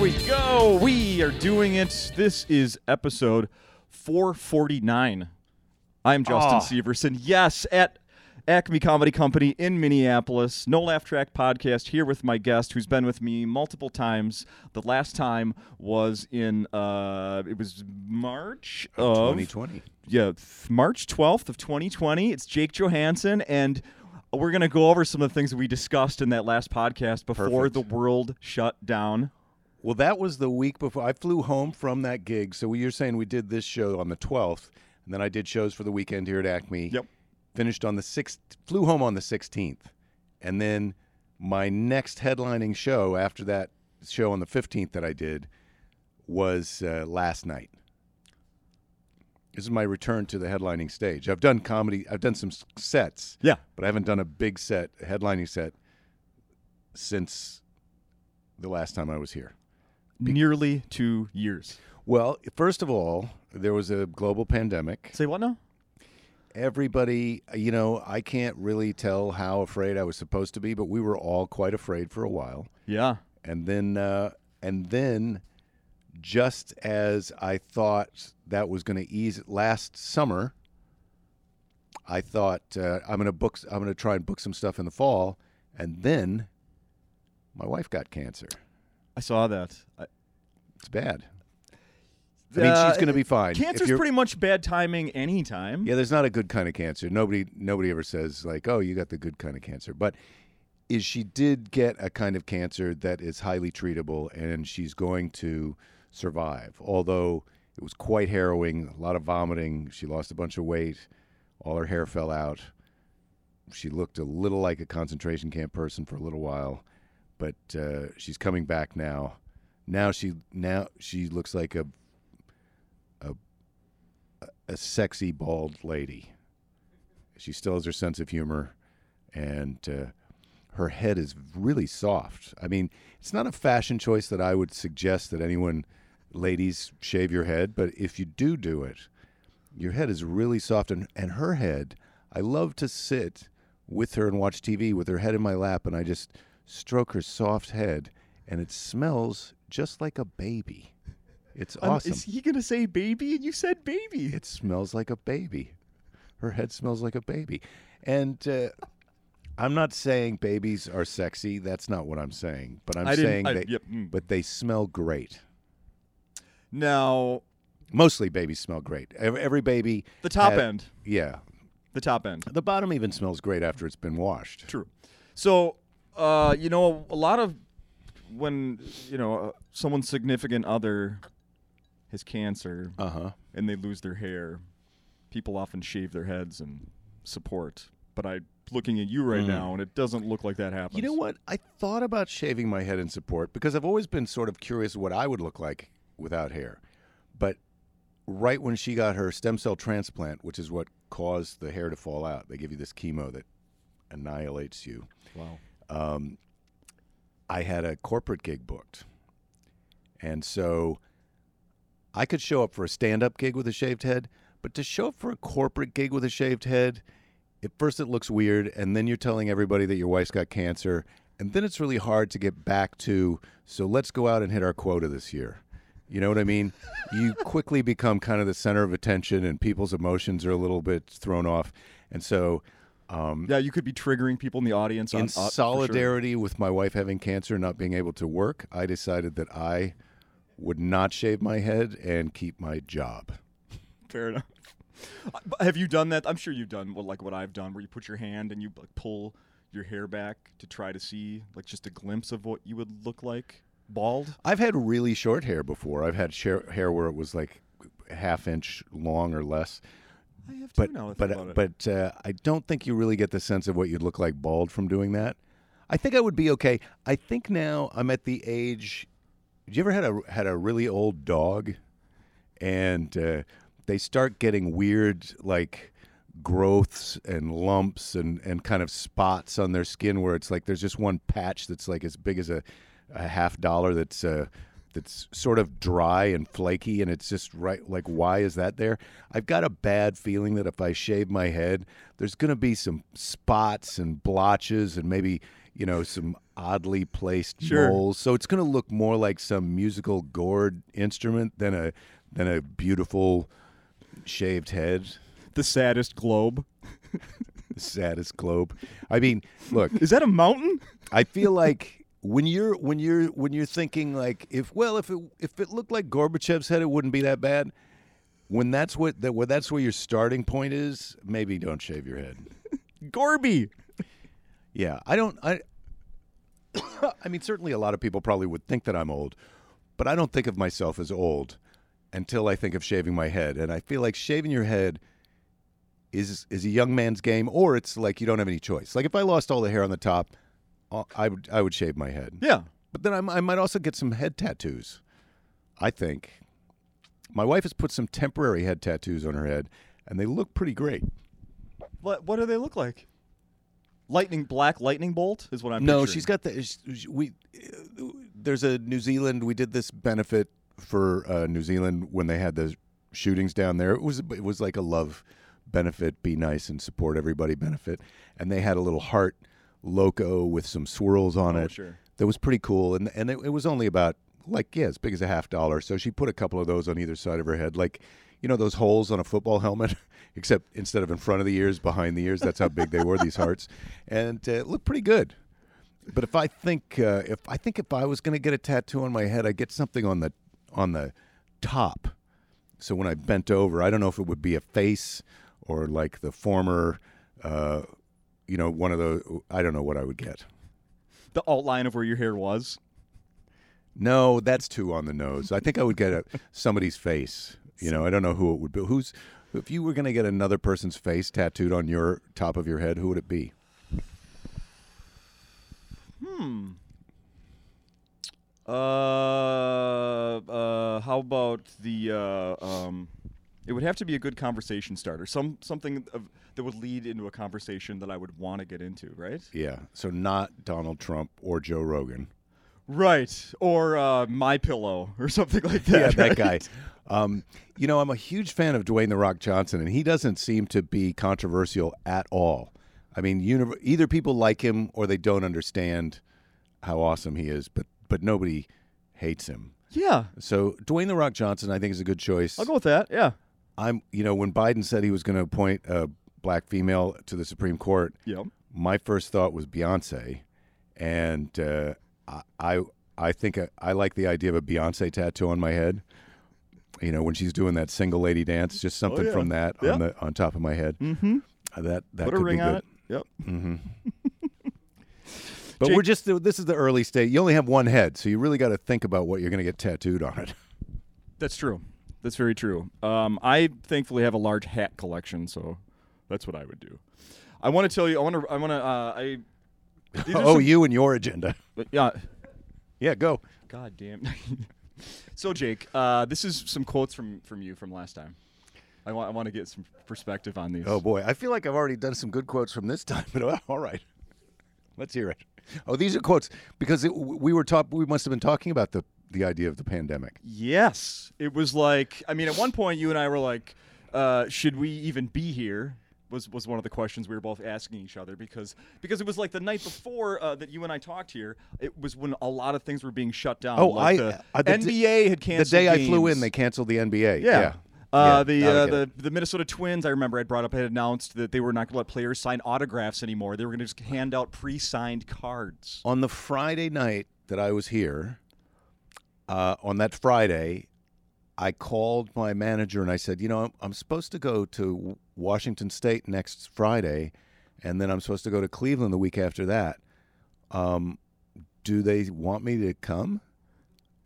we go. We are doing it. This is episode 449. I'm Justin Ah. Severson. Yes, at Acme Comedy Company in Minneapolis. No Laugh Track podcast here with my guest who's been with me multiple times. The last time was in uh it was March of 2020. yeah, March 12th of 2020. It's Jake Johansson and we're going to go over some of the things that we discussed in that last podcast before Perfect. the world shut down. Well, that was the week before I flew home from that gig. So you're saying we did this show on the 12th, and then I did shows for the weekend here at Acme. Yep. Finished on the 6th, flew home on the 16th. And then my next headlining show after that show on the 15th that I did was uh, last night. This is my return to the headlining stage. I've done comedy, I've done some sets, Yeah. but I haven't done a big set, a headlining set, since the last time I was here. Nearly 2 years. Well, first of all, there was a global pandemic. Say what now? Everybody, you know, I can't really tell how afraid I was supposed to be, but we were all quite afraid for a while. Yeah. And then, uh, and then, just as I thought that was going to ease last summer, I thought uh, I'm going to book. I'm going to try and book some stuff in the fall, and then my wife got cancer. I saw that. I, It's bad. I mean, Uh, she's going to be fine. If Cancer's you're- pretty much bad timing anytime. Yeah, there's not a good kind of cancer. Nobody nobody ever says like, "Oh, you got the good kind of cancer." But is she did get a kind of cancer that is highly treatable and she's going to survive. Although it was quite harrowing, a lot of vomiting, she lost a bunch of weight, all her hair fell out. She looked a little like a concentration camp person for a little while, but uh, she's coming back now. Now she now she looks like a a a sexy bald lady. She still has her sense of humor, and uh, her head is really soft. I mean, it's not a fashion choice that I would suggest that anyone, ladies, shave your head. But if you do do it, your head is really soft, and, and her head. I love to sit with her and watch TV with her head in my lap, and I just stroke her soft head, and it smells just like a baby. It's Um, awesome. Is he going to say baby? And you said baby. It smells like a baby. Her head smells like a baby. And uh, I'm not saying babies are sexy. That's not what I'm saying. But I'm I didn't- saying I- they, yep, mm. but they smell great. Now, Mostly babies smell great. Every, every baby. the top end. Yeah. The top end. The bottom even smells great after it's been washed. True. So, uh, you know, a lot of when you know uh, someone's significant other has cancer Uh huh. and they lose their hair, people often shave their heads and support. But I looking at you right Mm. now, and it doesn't look like that happens. You know what? I thought about shaving my head in support because I've always been sort of curious what I would look like without hair. But right when she got her stem cell transplant, which is what caused the hair to fall out, they give you this chemo that annihilates you. Wow. Um, I had a corporate gig booked. And so I could show up for a stand up gig with a shaved head, but to show up for a corporate gig with a shaved head, at first it looks weird, and then you're telling everybody that your wife's got cancer, and then it's really hard to get back to, so let's go out and hit our quota this year. You know what I mean? you quickly become kind of the center of attention, and people's emotions are a little bit thrown off. And so, um, Yeah, you could be triggering people in the audience. on, in uh, for sure. solidarity with my wife having cancer and not being able to work, I decided that I would not shave my head and keep my job. Fair enough. Have you done that? I'm sure you've done what, like what I've done, where you put your hand and you like pull your hair back to try to see like just a glimpse of what you would look like bald. I've had really short hair before. I've had hair where it was like half inch long or less. I have But now. I but it. but uh, I don't think you really get the sense of what you'd look like bald from doing that. I think I would be okay. I think now I'm at the age. Did you ever had a had a really old dog, and uh, they start getting weird like growths and lumps and and kind of spots on their skin where it's like there's just one patch that's like as big as a, a half dollar that's uh, that's sort of dry and flaky and it's just right like why is that there i've got a bad feeling that if i shave my head there's going to be some spots and blotches and maybe you know, some oddly placed Sure. moles. So it's going to look more like some musical gourd instrument than a than a beautiful shaved head. The saddest globe. The saddest globe. I mean, look, Is that a mountain? I feel like when you're when you're when you're thinking like if well if it if it looked like Gorbachev's head, it wouldn't be that bad. When that's what that where that's where your starting point is, maybe don't shave your head. Gorby. Yeah, I don't. I. I mean, certainly a lot of people probably would think that I'm old, but I don't think of myself as old until I think of shaving my head, and I feel like shaving your head is is a young man's game, or it's like you don't have any choice. Like if I lost all the hair on the top, I would I would shave my head. Yeah. But then I might also get some head tattoos. I think my wife has put some temporary head tattoos on her head, and they look pretty great. What what do they look like? Lightning black lightning bolt is what I'm no, picturing. she's got the sh- sh- we. There's a New Zealand. We did this benefit for uh, New Zealand when they had the shootings down there. It was it was like a love benefit, be nice and support everybody benefit, and they had a little heart loco with some swirls on Oh, it. sure. That was pretty cool, and and it, it was only about like yeah, as big as a half dollar. So she put a couple of those on either side of her head, like you know those holes on a football helmet, except instead of in front of the ears, behind the ears. That's how big they were. These hearts, and uh, it looked pretty good. But if I think uh, if I think if I was going to get a tattoo on my head, I'd get something on the on the top. So when I bent over, I don't know if it would be a face or like the former, uh, you know, one of the. I don't know what I would get. the outline of where your hair was. No, that's too on the nose. I think I would get a, somebody's face. You know, I don't know who it would be. Who's if you were going to get another person's face tattooed on your top of your head, who would it be? Hmm. Uh, uh, how about the uh, um, it would have to be a good conversation starter. Some something of, that would lead into a conversation that I would want to get into, right? Yeah. So not Donald Trump or Joe Rogan. Right. Or uh, my pillow or something like that. yeah, that right? guy. Um, you know, I'm a huge fan of Dwayne the Rock Johnson, and he doesn't seem to be controversial at all. I mean, uni- either people like him or they don't understand how awesome he is, but but nobody hates him. Yeah. So Dwayne the Rock Johnson, I think, is a good choice. I'll go with that. Yeah. I'm, you know, when Biden said he was going to appoint a black female to the Supreme Court, Yep. my first thought was Beyonce, and uh, I, I think I, I like the idea of a Beyonce tattoo on my head. You know, when she's doing that single lady dance, just something Oh, yeah. from that Yeah. on the on top of my head. Mm-hmm. Uh, that that Put a could ring be on good. it. Yep. hmm but Jake- we're just this is the early stage. You only have one head, so you really got to think about what you're going to get tattooed on it. That's true. That's very true. Um, I thankfully have a large hat collection, so that's what I would do. I want to tell you. I want to. I want to. Uh, I. oh, some- you and your agenda. but yeah. Yeah, go. God damn. so Jake, uh, this is some quotes from from you from last time. I want I want to get some perspective on these. Oh boy, I feel like I've already done some good quotes from this time, but uh, all right, let's hear it. Oh, these are quotes because it, we were talk. We must have been talking about the the idea of the pandemic. Yes, it was like. I mean, at one point, you and I were like, uh, "Should we even be here?" Was was one of the questions we were both asking each other because because it was like the night before uh, that you and I talked here. It was when a lot of things were being shut down. Oh, like I- the uh, the d- NBA had canceled The day I flew in, they canceled the NBA. Yeah. Yeah. Uh, Yeah, the uh, the the Minnesota Twins, I remember I brought up, I had announced that they were not going to let players sign autographs anymore. They were going to just hand out pre-signed cards. on the Friday night that I was here, uh, on that Friday, I called my manager and I said, you know, I'm, I'm supposed to go to Washington State next Friday, and then I'm supposed to go to Cleveland the week after that. Um, do they want me to come?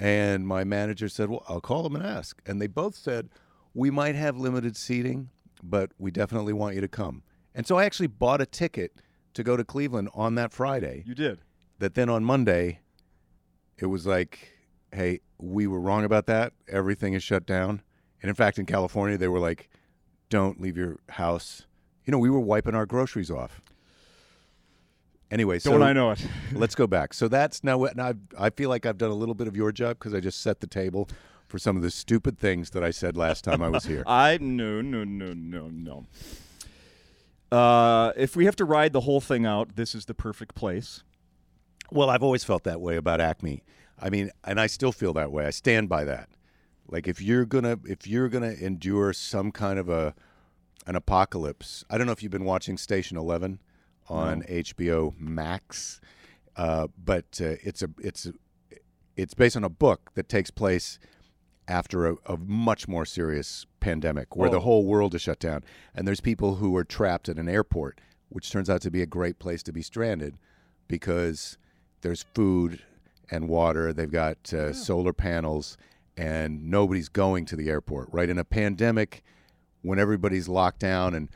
And my manager said, well, I'll call them and ask. And they both said, we might have limited seating, but we definitely want you to come. And so I actually bought a ticket to go to Cleveland on that Friday You did. that then on Monday, it was like, hey, we were wrong about that. Everything is shut down. And in fact, in California, they were like, don't leave your house. You know, we were wiping our groceries off. Anyway, so Don't I know it? let's go back. So that's now, what- now I've, I feel like I've done a little bit of your job because I just set the table for some of the stupid things that I said last time I was here. I no no no no no. Uh, if we have to ride the whole thing out, this is the perfect place. Well, I've always felt that way about Acme. I mean, and I still feel that way. I stand by that. Like if you're gonna if you're gonna endure some kind of a an apocalypse, I don't know if you've been watching Station Eleven on HBO Max, uh, but uh, it's a it's a, it's based on a book that takes place after a, a much more serious pandemic where Oh. the whole world is shut down, and there's people who are trapped at an airport, which turns out to be a great place to be stranded because there's food and water. They've got uh, solar panels, and nobody's going to the airport. Right in a pandemic, when everybody's locked down and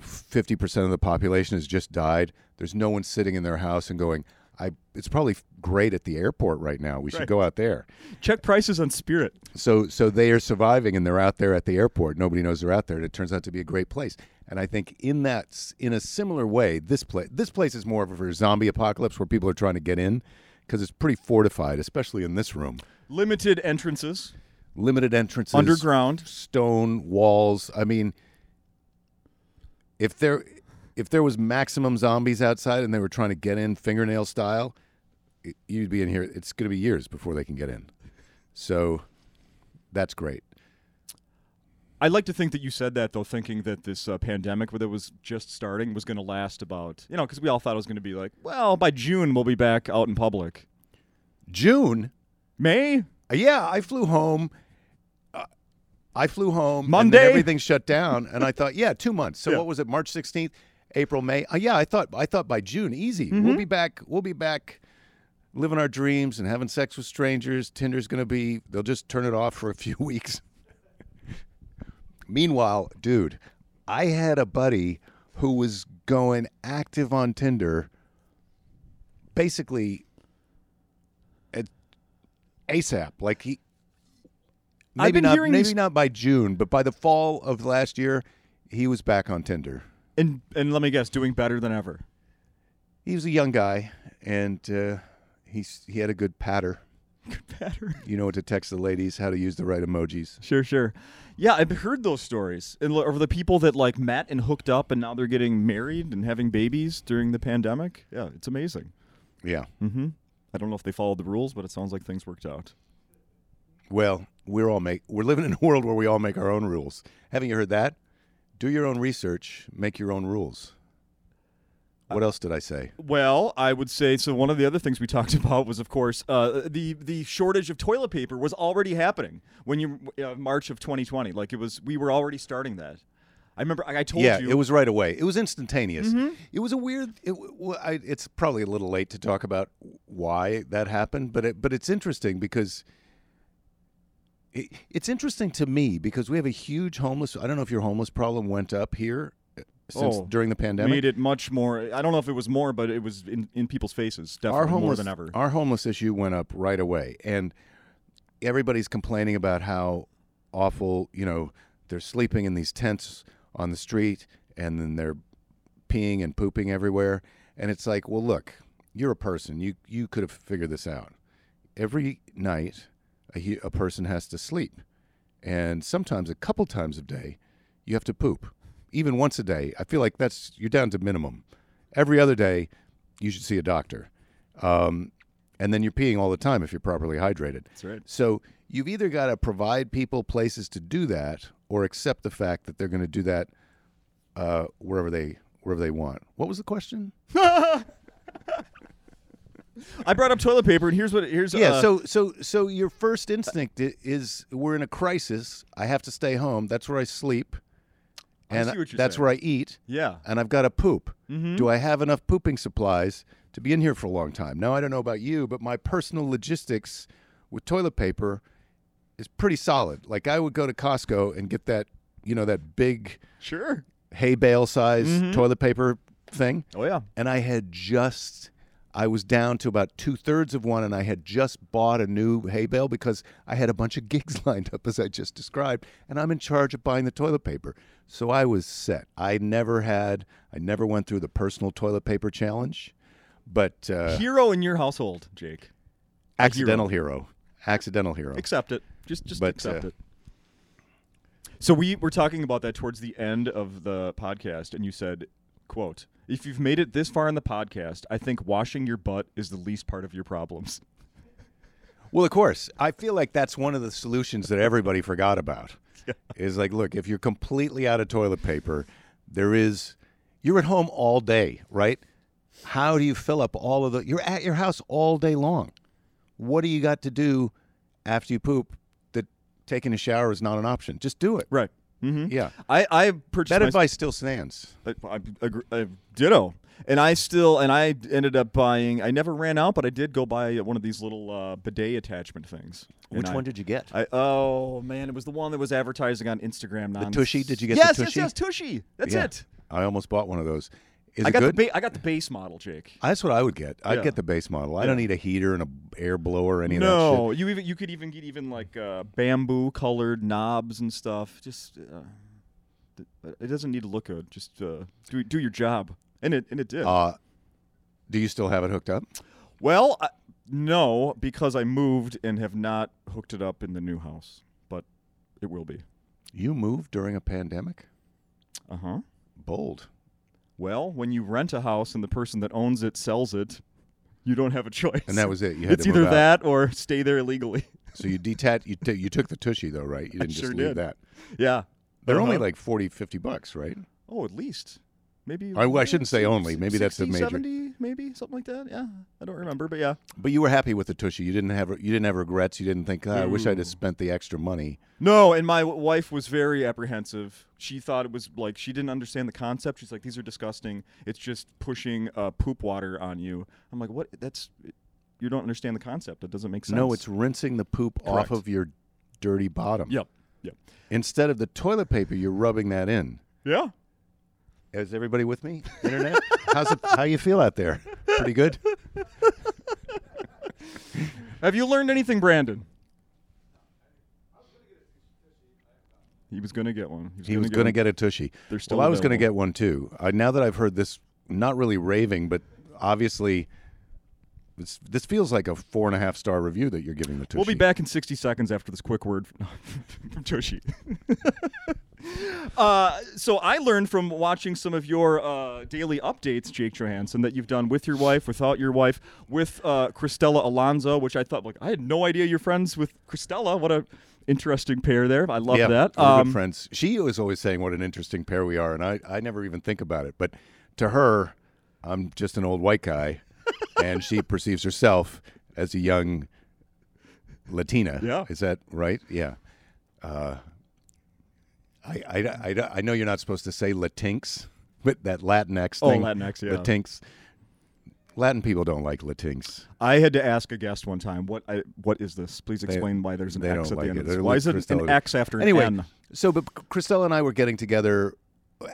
fifty percent of the population has just died, there's no one sitting in their house and going. I, it's probably great at the airport right now. We should Right. go out there. Check prices on Spirit. So so they are surviving and they're out there at the airport. Nobody knows they're out there. And it turns out to be a great place. And I think in that in a similar way, this place this place is more of a zombie apocalypse where people are trying to get in because it's pretty fortified, especially in this room. Limited entrances, Limited entrances, underground. stone walls. I mean, if there if there was maximum zombies outside and they were trying to get in fingernail style, y- you'd be in here. It's going to be years before they can get in. So that's great. I like to think that you said that though, thinking that this uh, pandemic that was just starting was going to last about, you know, because we all thought it was going to be like, well, by June we'll be back out in public. June. May, Uh, Yeah, I flew home. Uh, I flew home. and Monday? everything shut down, and I thought, yeah, two months. So Yeah. what was it? March sixteenth, April, May. Uh, yeah, I thought. I thought by June, easy. We'll be back. We'll be back, living our dreams and having sex with strangers. Tinder's gonna be. They'll just turn it off for a few weeks. Meanwhile, dude, I had a buddy who was going active on Tinder. Basically, at ASAP. Like he I've maybe been not hearing maybe these- not by June, but by the fall of last year, he was back on Tinder. and and let me guess, doing better than ever. He was a young guy, and uh, he's he had a good patter. Better. You know what to text the ladies, how to use the right emojis. Sure, sure. Yeah, I've heard those stories, and of the people that like met and hooked up, and now they're getting married and having babies during the pandemic. Yeah, it's amazing. Yeah. Mm-hmm. I don't know if they followed the rules, but it sounds like things worked out. Well, we're all make we're living in a world where we all make our own rules. Haven't you heard that? Do your own research, make your own rules. What else did I say? Well, I would say so. One of the other things we talked about was, of course, uh, the the shortage of toilet paper was already happening when you uh, March of 2020. Like it was, we were already starting that. I remember I, I told yeah, you it was right away. It was instantaneous. Mm-hmm. It was a weird. It, w- I, it's probably a little late to talk about why that happened, but it, but it's interesting because it, it's interesting to me because we have a huge homeless. I don't know if your homeless problem went up here uh, since Oh, during the pandemic. made it much more. I don't know if it was more, but it was in, in people's faces. Definitely our more than ever. our homeless issue went up right away and everybody's complaining about how awful you know they're sleeping in these tents on the street and then they're peeing and pooping everywhere and it's like well look you're a person you you could have figured this out every night a, a person has to sleep and sometimes a couple times a day you have to poop even once a day i feel like that's you're down to minimum. Every other day you should see a doctor. Um, and then you're peeing all the time if you're properly hydrated. That's right. so you've either got to provide people places to do that or accept the fact that they're going to do that uh, wherever they wherever they want. What was the question? I brought up toilet paper, and here's what here's yeah uh, so so so your first instinct is we're in a crisis i have to stay home that's where i sleep and see what you're that's saying. where i eat yeah. and I've got to poop. Mm-hmm. Do I have enough pooping supplies to be in here for a long time? Now, I don't know about you, but my personal logistics with toilet paper is pretty solid. Like, I would go to Costco and get that, you know, that big Sure. hay bale size Mhm. toilet paper thing. Oh yeah. And I had just, I was down to about two thirds of one, and I had just bought a new hay bale because I had a bunch of gigs lined up, as I just described, and I'm in charge of buying the toilet paper. So I was set. I never had, I never went through the personal toilet paper challenge, but uh, Hero in your household, Jake. accidental hero. accidental hero. Accept it. Just just But, accept uh, it. So we were talking about that towards the end of the podcast, and you said quote, if you've made it this far in the podcast, I think washing your butt is the least part of your problems. Well, of course, I feel like that's one of the solutions that everybody forgot about. Is like, look, if you're completely out of toilet paper, there is. You're at home all day, right? How do you fill up all of the? You're at your house all day long. What do you got to do after you poop? That taking a shower is not an option. Just do it. Right. Mm-hmm. Yeah, I, I purchased that my- advice still stands. I, I, agree- I ditto. And I still, and I ended up buying. I never ran out, but I did go buy one of these little uh, bidet attachment things. Which I- one did you get? I oh man, it was the one that was advertising on Instagram. The Tushy? Did you get the yes, Tushy? Yes, yes, Tushy. That's Yeah. it. I almost bought one of those. Is I got good? the ba- I got the base model, Jake. That's what I would get. I'd Yeah. get the base model. I don't need a heater and a air blower or any of that shit. No, you even you could even get even like uh, bamboo colored knobs and stuff. Just uh, th- it doesn't need to look good. Just uh, do do your job, and it and it did. Uh, do you still have it hooked up? well, I, no, because I moved and have not hooked it up in the new house, but it will be. You moved during a pandemic? Uh huh. Bold. Well, when you rent a house and the person that owns it sells it, you don't have a choice. And that was it. You had it's to either out. that or stay there illegally. So you detach. You, t- you took the tushy though, right? You didn't just sure leave did. that. yeah. They're only Uh-huh. like 40, 50 bucks, right? Oh, at least. Maybe. I- well, I shouldn't say only. Maybe that's the major- 70, maybe something like that. Yeah, I don't remember, but yeah. But you were happy with the tushy. You didn't have. You didn't have regrets. You didn't think, "Ah, I wish I'd have spent the extra money. No, and my wife was very apprehensive. She thought it was like she didn't understand the concept. She's like, "These are disgusting. It's just pushing uh, poop water on you." I'm like, "What? That's you don't understand the concept. It doesn't make sense." No, it's rinsing the poop Correct. off of your dirty bottom. Yep. Yep. Instead of the toilet paper, you're rubbing that in. Yeah. Is everybody with me? Internet? How's it? How you feel out there? Pretty good. Have you learned anything, Brandon? He was gonna get one. He was gonna going to get a tushy. Well, I was going to get one too. I, now that I've heard this, not really raving, but obviously, this this feels like a four and a half star review that you're giving the tushy. We'll be back in 60 seconds after this quick word from Tushy. uh, so I learned from watching some of your uh, daily updates, Jake Johansson, that you've done with your wife, without your wife, with uh, Cristela Alonzo, which I thought, like, I had no idea you're friends with Cristela. What a interesting pair there. I love yeah, that. we're Um, friends. She was always saying what an interesting pair we are, and I, I never even think about it. But to her, I'm just an old white guy, and she perceives herself as a young Latina. Yeah. is that right? Yeah. Uh, I, I, I, I know you're not supposed to say Latinx, but that Latinx thing. Oh. Latinx, yeah. Latinx. Latin people don't like Latinx. I had to ask a guest one time, what I, what is this? Please They- explain why there's an X at the end it. of this. Why is it an X after Anyway, an N? So, but Cristela and I were getting together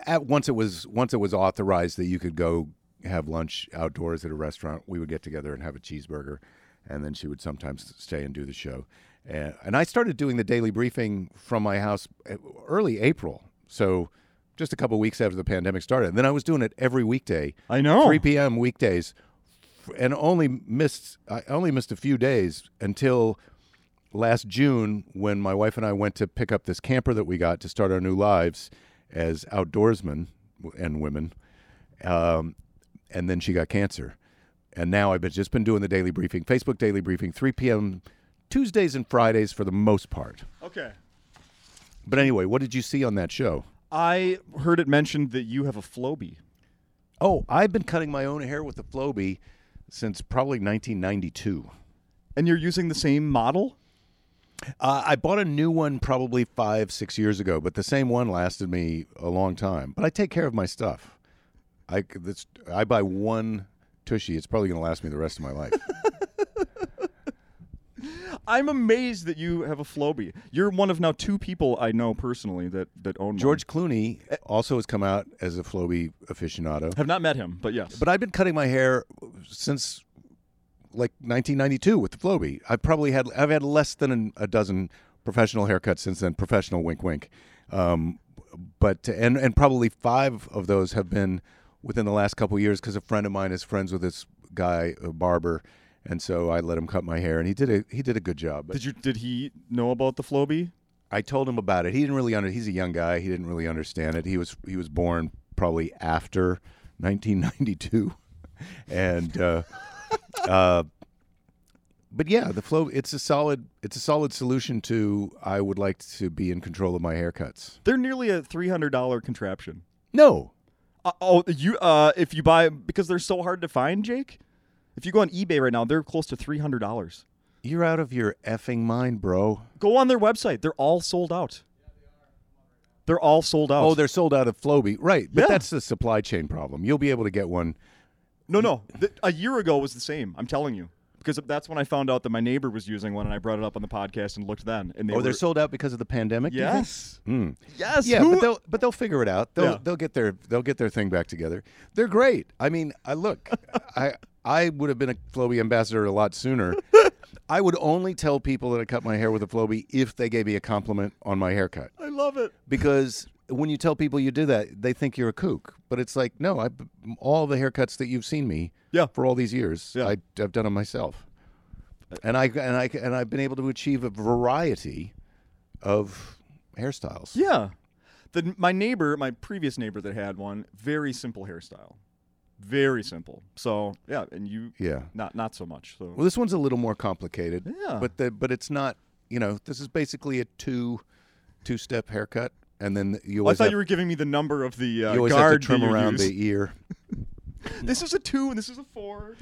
at once it was once it was authorized that you could go have lunch outdoors at a restaurant. We would get together and have a cheeseburger, and then she would sometimes stay and do the show. And, and I started doing the daily briefing from my house uh, early April, so just a couple weeks after the pandemic started. And then I was doing it every weekday, I know. 3 p.m. weekdays, and only missed I only missed a few days until last June when my wife and I went to pick up this camper that we got to start our new lives as outdoorsmen and women, um, and then she got cancer, and now I've been, just been doing the daily briefing, Facebook daily briefing, 3 p.m. Tuesdays and Fridays for the most part. Okay. But anyway, what did you see on that show? I heard it mentioned that you have a Flowbee. Oh, I've been cutting my own hair with a Flowbee since probably 1992. And you're using the same model? Uh, I bought a new one probably five, six years ago, but the same one lasted me a long time. But I take care of my stuff. I this, I buy one tushy. It's probably going to last me the rest of my life. I'm amazed that you have a Flowbee. You're one of now two people I know personally that, that own one. George Clooney also has come out as a Flowbee aficionado. Have not met him, but yes. But I've been cutting my hair since like 1992 with the Flowbee. I've probably had I've had less than an, a dozen professional haircuts since then. Professional, wink, wink. Um, but and and probably five of those have been within the last couple of years because a friend of mine is friends with this guy, a barber, and so I let him cut my hair, and he did a he did a good job. Did you did he know about the Flowbee? I told him about it. He didn't really under. He's a young guy. He didn't really understand it. He was he was born probably after 1992, and uh, uh, but yeah, the flow. It's a solid. It's a solid solution to. I would like to be in control of my haircuts. They're nearly a three hundred dollar contraption. No, oh, you uh, if you buy because they're so hard to find, Jake. If you go on eBay right now, they're close to three hundred dollars. you're out of your effing mind, bro. Go on their website; they're all sold out. They're all sold out. Oh, they're sold out of Flowbee, right? But Yeah. that's the supply chain problem. You'll be able to get one. no, no. Th- a year ago was the same. I'm telling you, because that's when I found out that my neighbor was using one, and I brought it up on the podcast and looked then. And they oh, were, they're sold out because of the pandemic. do you think? Yes, Hmm. yes. Yeah, Who- but they'll but they'll figure it out. They'll Yeah. they'll get their they'll get their thing back together. They're great. I mean, I look, I I would have been a Flowbee ambassador a lot sooner. I would only tell people that I cut my hair with a Flowbee if they gave me a compliment on my haircut. I love it. Because when you tell people you do that, they think you're a kook. But it's like, no, I all the haircuts that you've seen me Yeah. for all these years, Yeah. I, I've done them myself. And I and I and I've been able to achieve a variety of hairstyles. Yeah. The, my neighbor, my previous neighbor that had one, very simple hairstyle. Very simple. So, yeah, and you Yeah. not not so much. So Well, this one's a little more complicated. Yeah. But the but it's not. You know, this is basically a two two step haircut, and then you I thought have, you were giving me the number of the uh, you always guard have to trim around use. the ear. This is a two and this is a four.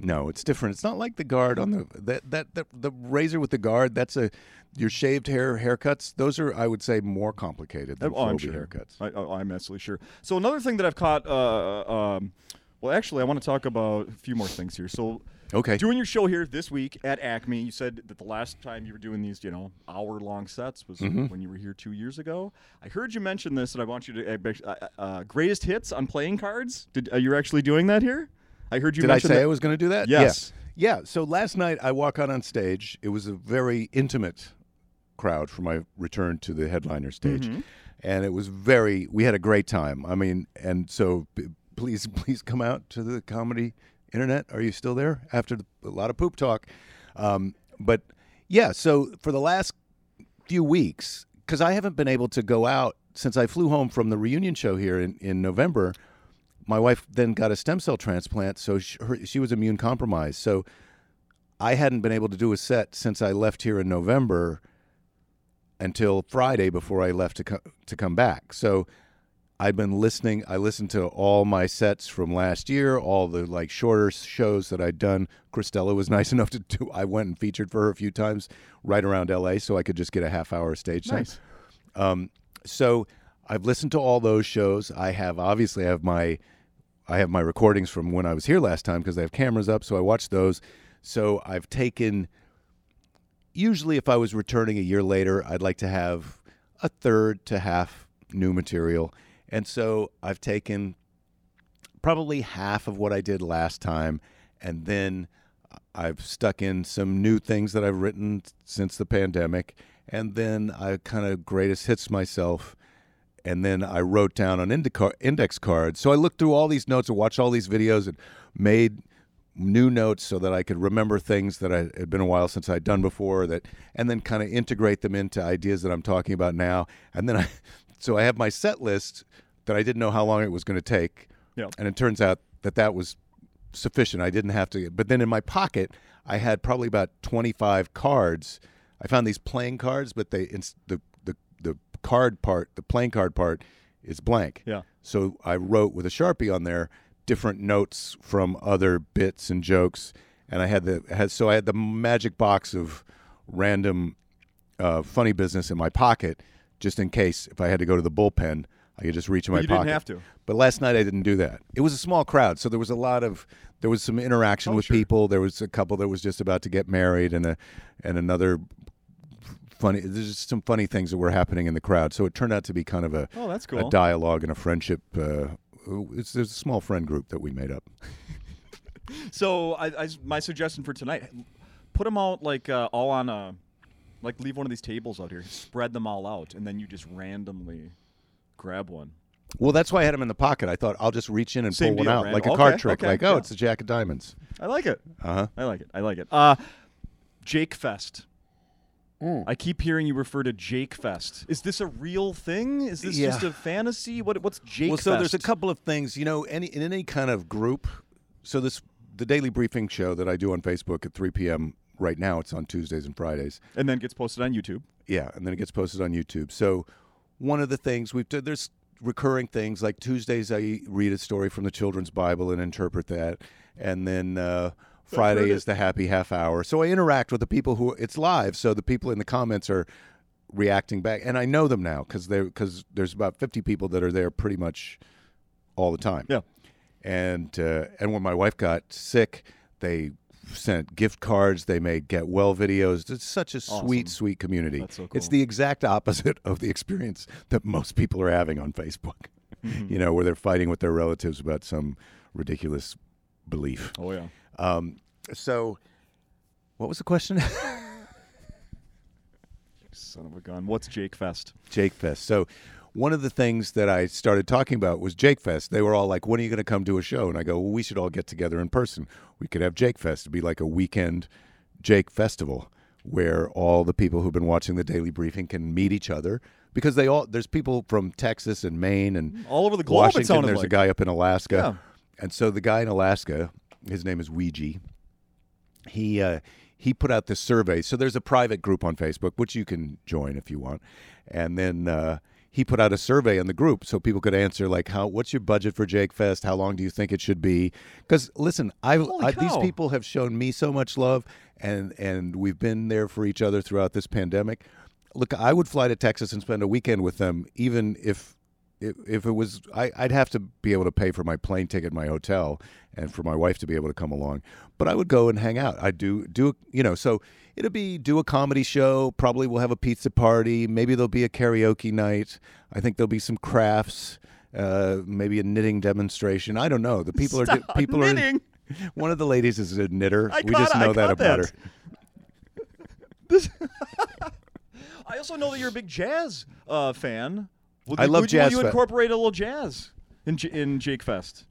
No, it's different. It's not like the guard on the that that, that the razor with the guard. That's a your shaved hair haircuts. Those are, I would say, more complicated than Oh, I'm sure. haircuts. I, oh, I'm absolutely sure. So another thing that I've caught. Uh, um, well, actually, I want to talk about a few more things here. So Okay. doing your show here this week at Acme, you said that the last time you were doing these, you know, hour-long sets was Mm-hmm. when you were here two years ago. I heard you mention this, and I want you to uh, uh, greatest hits on playing cards. Did are you actually doing that here? I heard you Did I say that. I was going to do that? Yes. Yeah. Yeah. So last night I walk out on stage. It was a very intimate crowd for my return to the headliner stage, Mm-hmm. and it was very. We had a great time. I mean, and so please, please come out to the comedy internet. Are you still there after the, a lot of poop talk? Um, but yeah. So for the last few weeks, because I haven't been able to go out since I flew home from the reunion show here in in November my wife then got a stem cell transplant, so she, her, she was immune compromised. So I hadn't been able to do a set since I left here in November until Friday before I left to co- to come back. So I've been listening. I listened to all my sets from last year, all the like shorter shows that I'd done. Cristela was nice enough to do. I went and featured for her a few times right around L.A. so I could just get a half hour stage time. Nice. Um, so I've listened to all those shows. I have obviously I have my I have my recordings from when I was here last time because I have cameras up, so I watched those. So I've taken usually if I was returning a year later, I'd like to have a third to half new material. And so I've taken probably half of what I did last time and then I've stuck in some new things that I've written since the pandemic and then I kind of greatest hits myself and then I wrote down on index cards. So I looked through all these notes and watched all these videos and made new notes so that I could remember things that I had been a while since I'd done before that and then kind of integrate them into ideas that I'm talking about now. And then I so I have my set list that I didn't know how long it was going to take. Yeah. And it turns out that that was sufficient. I didn't have to but then in my pocket I had probably about 25 cards. I found these playing cards but they the the the card part, the playing card part is blank. Yeah. So I wrote with a Sharpie on there different notes from other bits and jokes, and I had the had so I had the magic box of random uh, funny business in my pocket, just in case if I had to go to the bullpen, I could just reach in But my you didn't pocket. have to. But last night I didn't do that. It was a small crowd, so there was a lot of there was some interaction Oh, with sure. people. There was a couple that was just about to get married, and a and another funny. There's just some funny things that were happening in the crowd. So it turned out to be kind of a Oh, that's cool a dialogue and a friendship. Uh, it's there's a small friend group that we made up. So I, I- my suggestion for tonight, put them out like uh, all on a, like leave one of these tables out here, spread them all out, and then you just randomly grab one. Well, that's why I had them in the pocket. I thought I'll just reach in and Same pull one deal, out random. like a Okay, card trick. okay, like, oh, yeah. it's a jack of diamonds. I like it. Uh huh. I like it. I like it. Uh, Jake Fest. I keep hearing you refer to Jake Fest. Is this a real thing? Is this Yeah. just a fantasy? What what's Jake well, so there's a couple of things, you know, any in any kind of group. So this the daily briefing show that I do on Facebook at 3 p.m. right now. It's on Tuesdays and Fridays. and then gets posted on YouTube. Yeah, and then it gets posted on YouTube. So one of the things we've done, there's recurring things like Tuesdays I read a story from the children's Bible and interpret that, and then uh, Friday is the happy half hour. So I interact with the people who it's live, so the people in the comments are reacting back, and I know them now because they because there's about 50 people that are there pretty much all the time. Yeah. And uh, and when my wife got sick, they sent gift cards. They made get well videos. It's such a sweet, Awesome. sweet community. That's so It's the exact opposite of the experience that most people are having on Facebook. Mm-hmm. You know, where they're fighting with their relatives about some ridiculous belief. Oh yeah. Um, so, what was the question? Son of a gun. What's Jake Fest? Jake Fest. So one of the things that I started talking about was Jake Fest. They were all like, "When are you going to come do a show?" And I go, "Well, we should all get together in person. We could have Jake Fest. It'd be like a weekend Jake Festival where all the people who've been watching the daily briefing can meet each other because they all there's people from Texas and Maine and All over the globe. Washington. there's like. a guy up in Alaska, Yeah. and so the guy in Alaska, his name is Ouija. He uh, he put out this survey. So there's a private group on Facebook which you can join if you want, and then uh, he put out a survey in the group so people could answer like how what's your budget for Jake Fest? How long do you think it should be? Because listen, I, I these people have shown me so much love, and and we've been there for each other throughout this pandemic. Look, I would fly to Texas and spend a weekend with them, even if if, if it was I, I'd have to be able to pay for my plane ticket, my hotel, and for my wife to be able to come along. But I would go and hang out. I'd do do you know so it'll be do a comedy show. Probably we'll have a pizza party. Maybe there'll be a karaoke night. I think there'll be some crafts. Uh, maybe a knitting demonstration. I don't know. The people are Stop people knitting. are. One of the ladies is a knitter. I we just caught- I know that about that. her. I also know that you're a big jazz uh, fan. I love would, jazz Will you incorporate a little jazz in J- in Jake Fest?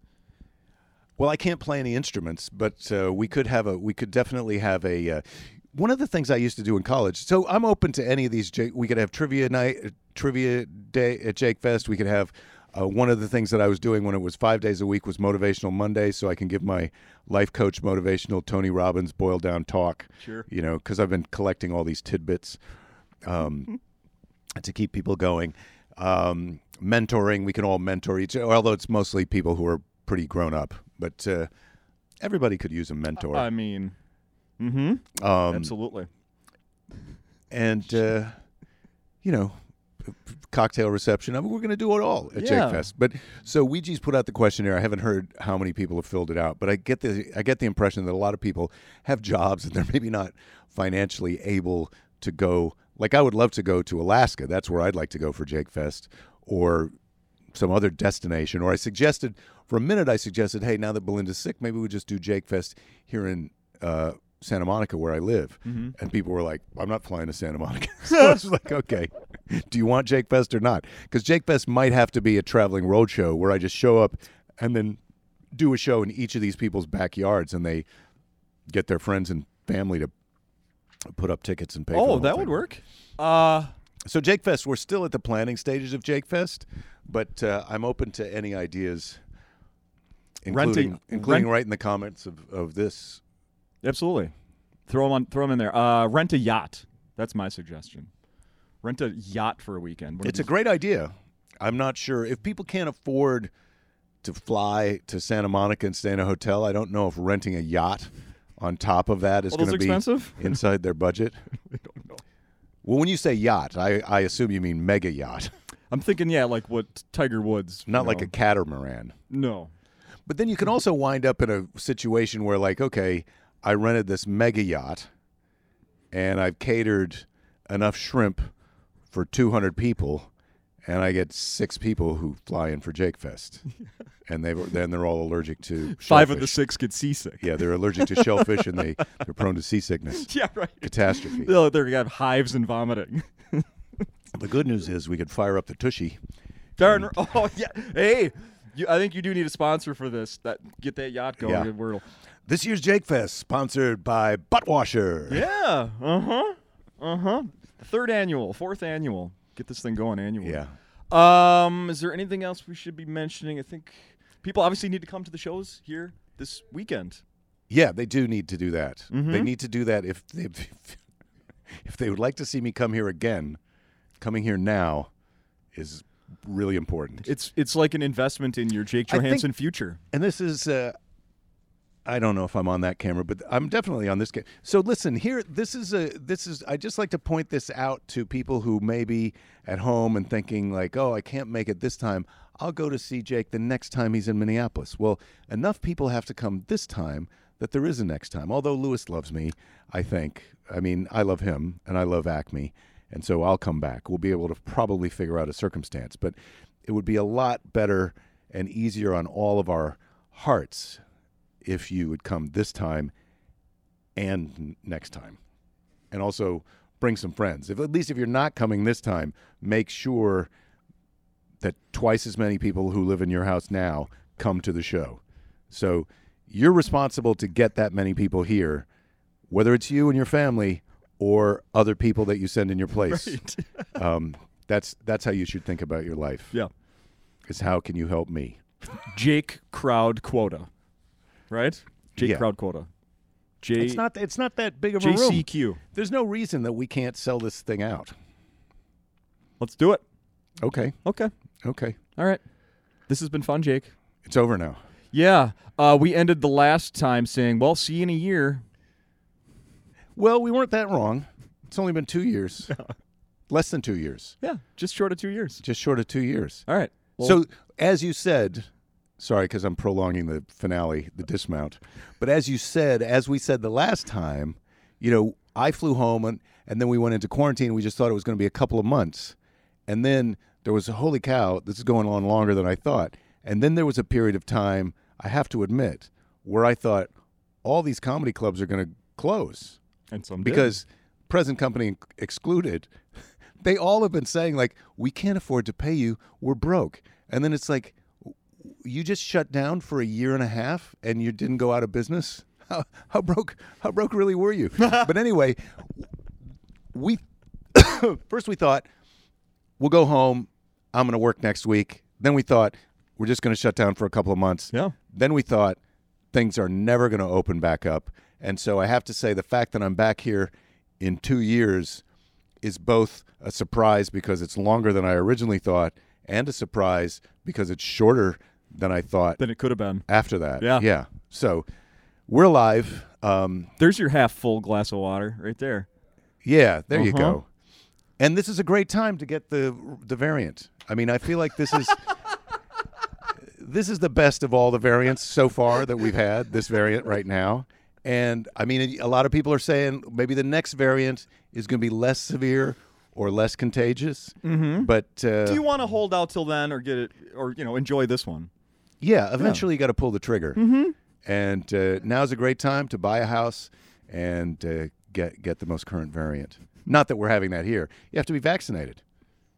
Well, I can't play any instruments, but uh, we could have a. We could definitely have a. Uh, one of the things I used to do in college. So I'm open to any of these. Jake, we could have trivia night, uh, trivia day at Jake Fest. We could have. Uh, one of the things that I was doing when it was five days a week was motivational Monday, so I can give my life coach motivational Tony Robbins boiled down talk. Sure. You know, because I've been collecting all these tidbits um, to keep people going. Um, mentoring, we can all mentor each. Other, although it's mostly people who are pretty grown up, but uh, everybody could use a mentor. I mean, mm-hmm. um, Absolutely. and uh, you know, cocktail reception. I mean, we're going to do it all at Yeah. Jake Fest. But so Ouija's put out the questionnaire. I haven't heard how many people have filled it out, but I get the I get the impression that a lot of people have jobs and they're maybe not financially able to go. Like I would love to go to Alaska. That's where I'd like to go for Jake Fest, or some other destination. Or I suggested for a minute. I suggested, hey, now that Belinda's sick, maybe we just do Jake Fest here in. Uh, Santa Monica, where I live, and people were like, "I'm not flying to Santa Monica." so I was like, "Okay, do you want Jake Fest or not?" Because Jake Fest might have to be a traveling road show where I just show up and then do a show in each of these people's backyards, and they get their friends and family to put up tickets and pay. Oh, that thing. would work. Uh, So Jake Fest, we're still at the planning stages of Jake Fest, but uh, I'm open to any ideas, including Renting- including rent- right in the comments of, of this. absolutely. Throw them on. Throw them in there. Uh, rent a yacht. That's my suggestion. Rent a yacht for a weekend. Of It's a great idea. I'm not sure if people can't afford to fly to Santa Monica and stay in a hotel. I don't know if renting a yacht on top of that is going to be expensive? inside their budget. I don't know. Well, when you say yacht, I, I assume you mean mega yacht, I'm thinking, yeah, like what Tiger Woods. you not like a catamaran. no. But then you can also wind up in a situation where, like, okay, I rented this mega yacht, and I've catered enough shrimp for 200 people, and I get six people who fly in for Jake Fest, and they then they're all allergic to Five of the six get seasick. Yeah, they're allergic to shellfish, and they they're prone to seasickness, Yeah, right. catastrophe. They'll, they're gonna have hives and vomiting. The good news is we could fire up the tushy. Darn. Oh yeah. Hey, you, I think you do need a sponsor for this. That get that yacht going. Yeah. Wordle. This year's Jake Fest sponsored by Butt Washer. Yeah. Uh huh. Uh huh. Third annual, fourth annual. Get this thing going annually. Yeah. Um, is there anything else we should be mentioning? I think people obviously need to come to the shows here this weekend. Yeah, they do need to do that. They Mhm. need to do that if they if they would like to see me come here again. Coming here now is really important. It's it's like an investment in your Jake I think- Johansson future. and this is uh, I don't know if I'm on that camera, but I'm definitely on this. Ca- so listen, here this is a this is I just like to point this out to people who may be at home and thinking like, "Oh, I can't make it this time. I'll go to see Jake the next time he's in Minneapolis." Well, enough people have to come this time that there is a next time. Although Lewis loves me, I think. I mean, I love him and I love Acme, and so I'll come back. We'll be able to probably figure out a circumstance, but it would be a lot better and easier on all of our hearts if you would come this time and next time. And also bring some friends. If at least if you're not coming this time, make sure that twice as many people who live in your house now come to the show. So you're responsible to get that many people here, whether it's you and your family or other people that you send in your place. um, that's that's how you should think about your life. Yeah. Is how can you help me? Jake crowd quota. Right? Jake Yeah. crowd quota. J It's not it's not that big of a room. JCQ. There's no reason that we can't sell this thing out. Let's do it. Okay. Okay. Okay. All right. This has been fun, Jake. It's over now. Yeah. Uh, we ended the last time saying, well, see you in a year. Well, we weren't that wrong. It's only been two years. Less than two years. Yeah. Just short of two years. Just short of two years. All right. Well, so, as you said, sorry, because I'm prolonging the finale, the dismount. But as you said, as we said the last time, you know, I flew home and, and then we went into quarantine. We just thought it was going to be a couple of months. And then there was, a holy cow, this is going on longer than I thought. And then there was a period of time, I have to admit, where I thought all these comedy clubs are going to close and some did. because present company excluded they all have been saying like we can't afford to pay you we're broke and then it's like you just shut down for a year and a half and you didn't go out of business? How, how broke how broke really were you? But anyway we first we thought we'll go home. I'm going to work next week. Then we thought we're just going to shut down for a couple of months. Yeah. then we thought things are never going to open back up. And so I have to say the fact that I'm back here in two years is both a surprise because it's longer than I originally thought and a surprise because it's shorter than I thought Than it could have been. after that. Yeah. Yeah. So we're alive. Um, There's your half full glass of water right there. yeah, there you Uh-huh. go. And this is a great time to get the the variant. I mean, I feel like this is this is the best of all the variants so far that we've had. This variant right now, and I mean, a lot of people are saying maybe the next variant is going to be less severe or less contagious. Mm-hmm. But uh, Do you want to hold out till then, or get it, or you know, enjoy this one? Yeah, eventually you got to pull the trigger. Mm-hmm. And uh, now's a great time to buy a house and uh, get get the most current variant. Not that we're having that here. You have to be vaccinated.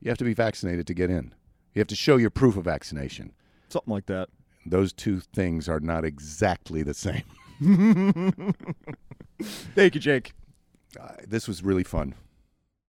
You have to be vaccinated to get in. You have to show your proof of vaccination. Something like that. Those two things are not exactly the same. Thank you, Jake. Uh, this was really fun.